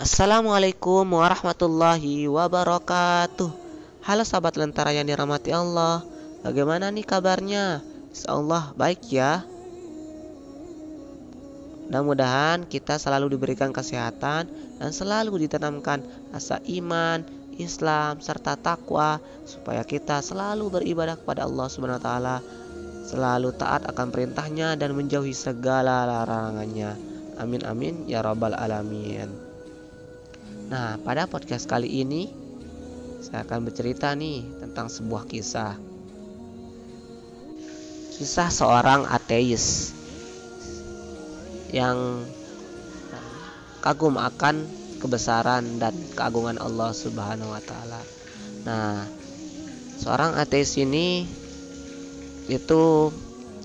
Assalamualaikum warahmatullahi wabarakatuh. Halo sahabat lentera yang dirahmati Allah Bagaimana nih kabarnya? Insyaallah baik ya. Mudah-mudahan kita selalu diberikan kesehatan Dan selalu ditanamkan asa iman, Islam, serta takwa Supaya kita selalu beribadah kepada Allah Subhanahu Wa Taala. Selalu taat akan perintahnya dan menjauhi segala larangannya. Amin amin ya rabbal alamin Nah, pada podcast kali ini saya akan bercerita nih tentang sebuah kisah. Kisah seorang ateis yang kagum akan kebesaran dan keagungan Allah Subhanahu wa taala. Nah, seorang ateis ini itu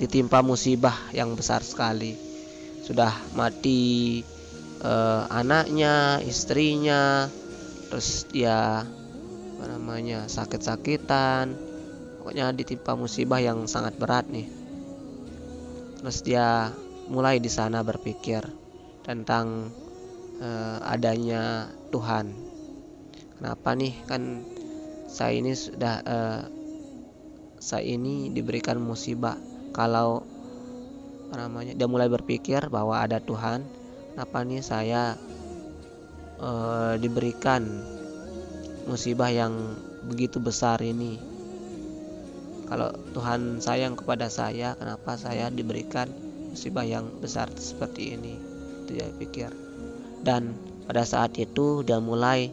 ditimpa musibah yang besar sekali. Sudah mati uh, anaknya, istrinya, terus dia apa namanya sakit-sakitan, pokoknya ditimpa musibah yang sangat berat nih. Terus dia mulai di sana berpikir tentang uh, adanya Tuhan. Kenapa nih kan saya ini sudah uh, saya ini diberikan musibah kalau namanya dia mulai berpikir bahwa ada Tuhan apa nih saya uh, diberikan musibah yang begitu besar ini. Kalau Tuhan sayang kepada saya kenapa saya diberikan musibah yang besar seperti ini? Itu dia pikir. Dan pada saat itu dia mulai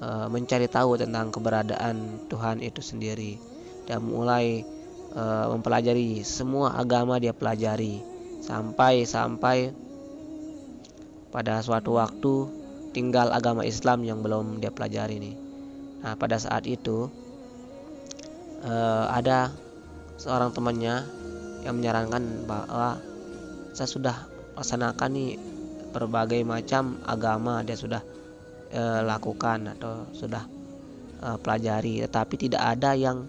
uh, mencari tahu tentang keberadaan Tuhan itu sendiri. Dan mulai uh, mempelajari semua agama dia pelajari. Sampai sampai pada suatu waktu tinggal agama Islam yang belum dia pelajari nih. Nah pada saat itu uh, ada seorang temannya yang menyarankan bahwa saya sudah laksanakan nih berbagai macam agama dia sudah uh, lakukan atau sudah uh, pelajari, tetapi tidak ada yang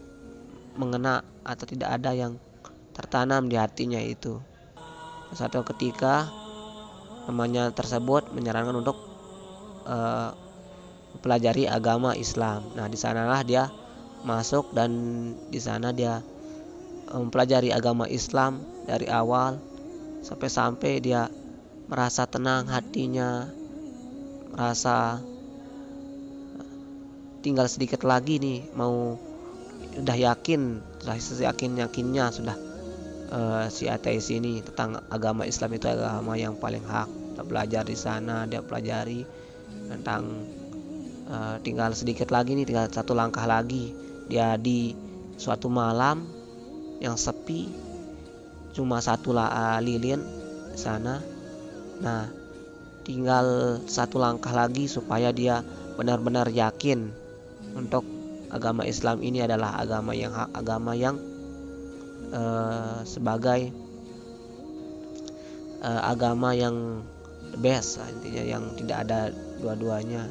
mengena atau tidak ada yang tertanam di hatinya itu. Satu ketika namanya tersebut menyarankan untuk uh, mempelajari agama Islam. Nah, di sanalah dia masuk dan di sana dia mempelajari agama Islam dari awal sampai-sampai dia merasa tenang hatinya, merasa tinggal sedikit lagi nih mau udah yakin, sudah yakin yakinnya sudah uh, si ateis ini tentang agama Islam itu agama yang paling hak. Kita belajar di sana, dia pelajari tentang uh, tinggal sedikit lagi nih, tinggal satu langkah lagi. Dia di suatu malam yang sepi, cuma satu uh, lilin di sana. Nah, tinggal satu langkah lagi supaya dia benar-benar yakin untuk agama Islam ini adalah agama yang hak, agama yang uh, sebagai uh, agama yang best intinya yang tidak ada dua-duanya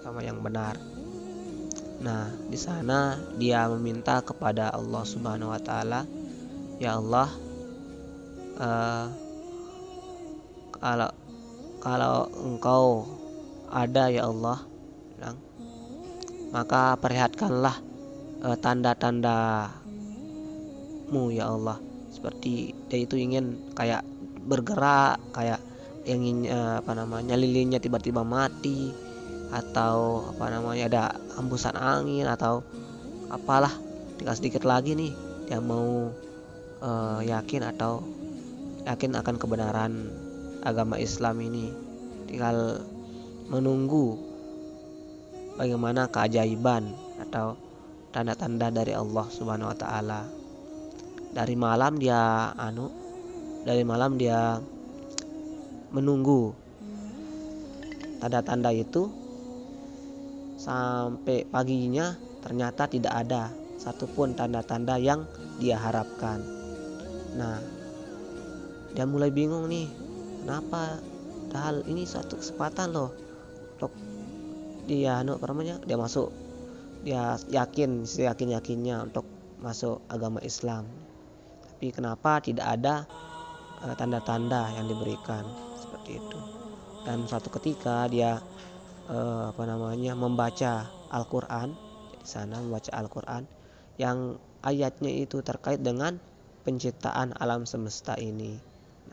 agama yang benar. Nah di sana dia meminta kepada Allah Subhanahu Wa Taala ya Allah uh, kalau kalau engkau ada ya Allah bilang maka perlihatkanlah tanda-tanda mu ya Allah. Seperti dia itu ingin kayak bergerak kayak ingin uh, apa namanya lilinnya tiba-tiba mati atau apa namanya ada hembusan angin atau apalah. Tinggal sedikit lagi nih dia mau uh, yakin atau yakin akan kebenaran agama Islam ini. Tinggal menunggu bagaimana keajaiban atau tanda-tanda dari Allah Subhanahu wa taala dari malam dia anu dari malam dia menunggu. Tanda-tanda itu sampai paginya ternyata tidak ada satupun tanda-tanda yang dia harapkan. Nah dia mulai bingung nih kenapa hal ini satu kesempatan loh? Untuk dia anu apa namanya? Dia masuk. Dia yakin yakin yakinnya untuk masuk agama Islam tapi kenapa tidak ada eh, tanda-tanda uh, yang diberikan seperti itu dan suatu ketika dia eh, apa namanya membaca Al-Qur'an di sana membaca Al-Qur'an yang ayatnya itu terkait dengan penciptaan alam semesta ini.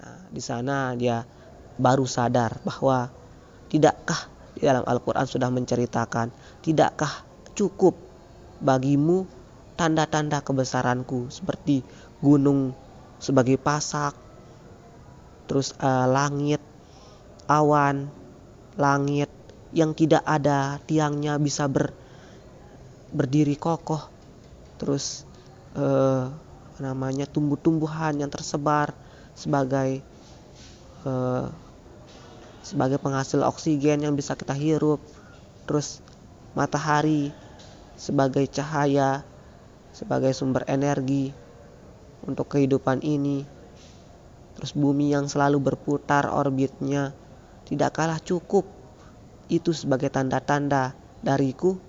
Nah, di sana dia baru sadar bahwa tidakkah di dalam Al-Qur'an sudah menceritakan, tidakkah cukup bagimu tanda-tanda kebesaranku seperti gunung sebagai pasak, terus uh, langit, awan, langit yang tidak ada tiangnya bisa ber, berdiri kokoh, terus uh, namanya tumbuh-tumbuhan yang tersebar sebagai uh, sebagai penghasil oksigen yang bisa kita hirup, terus matahari sebagai cahaya sebagai sumber energi untuk kehidupan ini. Terus bumi yang selalu berputar orbitnya tidak kalah cukup. Itu sebagai tanda-tanda dariku.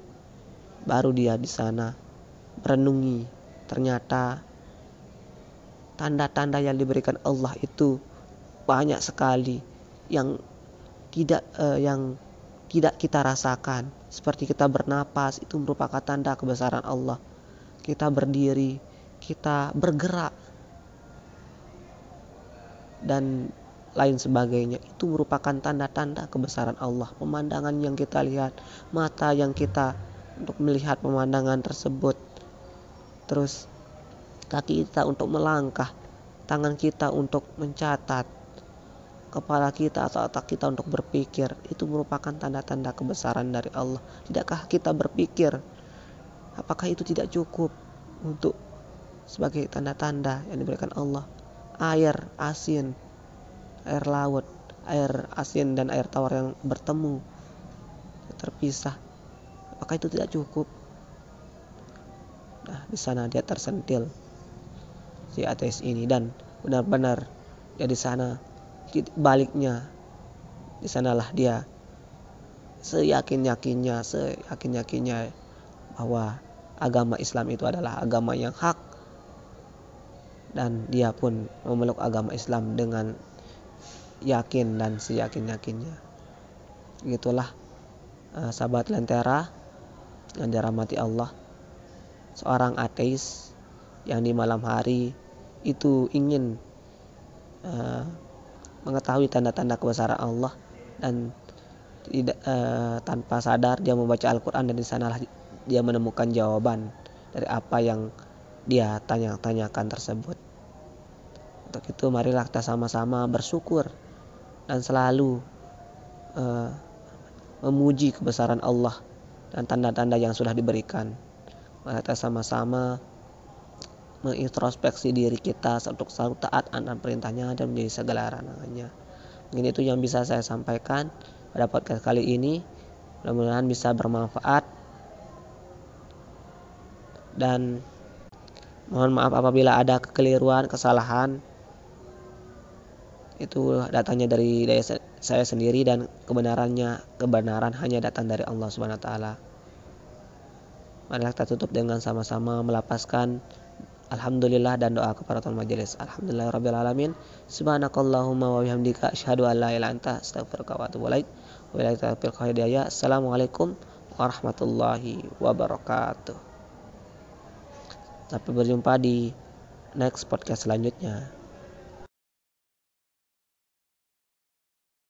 Baru dia di sana merenungi. Ternyata tanda-tanda yang diberikan Allah itu banyak sekali yang tidak uh, yang tidak kita rasakan seperti kita bernapas itu merupakan tanda kebesaran Allah kita berdiri, kita bergerak, dan lain sebagainya. Itu merupakan tanda-tanda kebesaran Allah. Pemandangan yang kita lihat, mata yang kita untuk melihat pemandangan tersebut. Terus kaki kita untuk melangkah, tangan kita untuk mencatat, kepala kita atau otak kita untuk berpikir. Itu merupakan tanda-tanda kebesaran dari Allah. Tidakkah kita berpikir Apakah itu tidak cukup untuk sebagai tanda-tanda yang diberikan Allah? Air asin, air laut, air asin dan air tawar yang bertemu terpisah. Apakah itu tidak cukup? Nah, di sana dia tersentil si ateis ini dan benar-benar dia di sana baliknya di sanalah dia seyakin yakinnya seyakin yakinnya bahwa agama Islam itu adalah agama yang hak dan dia pun memeluk agama Islam dengan yakin dan seyakin-yakinnya. Gitulah uh, sahabat lentera yang dirahmati Allah. Seorang ateis yang di malam hari itu ingin uh, mengetahui tanda-tanda kebesaran Allah dan tidak uh, tanpa sadar dia membaca Al-Qur'an dan di sanalah dia menemukan jawaban dari apa yang dia tanya-tanyakan tersebut. Untuk itu marilah kita sama-sama bersyukur dan selalu uh, memuji kebesaran Allah dan tanda-tanda yang sudah diberikan. Mari kita sama-sama mengintrospeksi diri kita untuk selalu taat anak perintahnya dan menjadi segala larangannya. Mungkin itu yang bisa saya sampaikan pada podcast kali ini. Mudah-mudahan bisa bermanfaat dan mohon maaf apabila ada kekeliruan, kesalahan itu datangnya dari daya saya sendiri dan kebenarannya kebenaran hanya datang dari Allah Subhanahu wa taala. Mari kita tutup dengan sama-sama melapaskan alhamdulillah dan doa kepada Tuhan majelis. Alhamdulillah rabbil alamin. Subhanakallahumma wa bihamdika asyhadu an la ilaha anta astaghfiruka wa atubu ilaik. Wa Assalamualaikum warahmatullahi wabarakatuh. Sampai berjumpa di next podcast selanjutnya.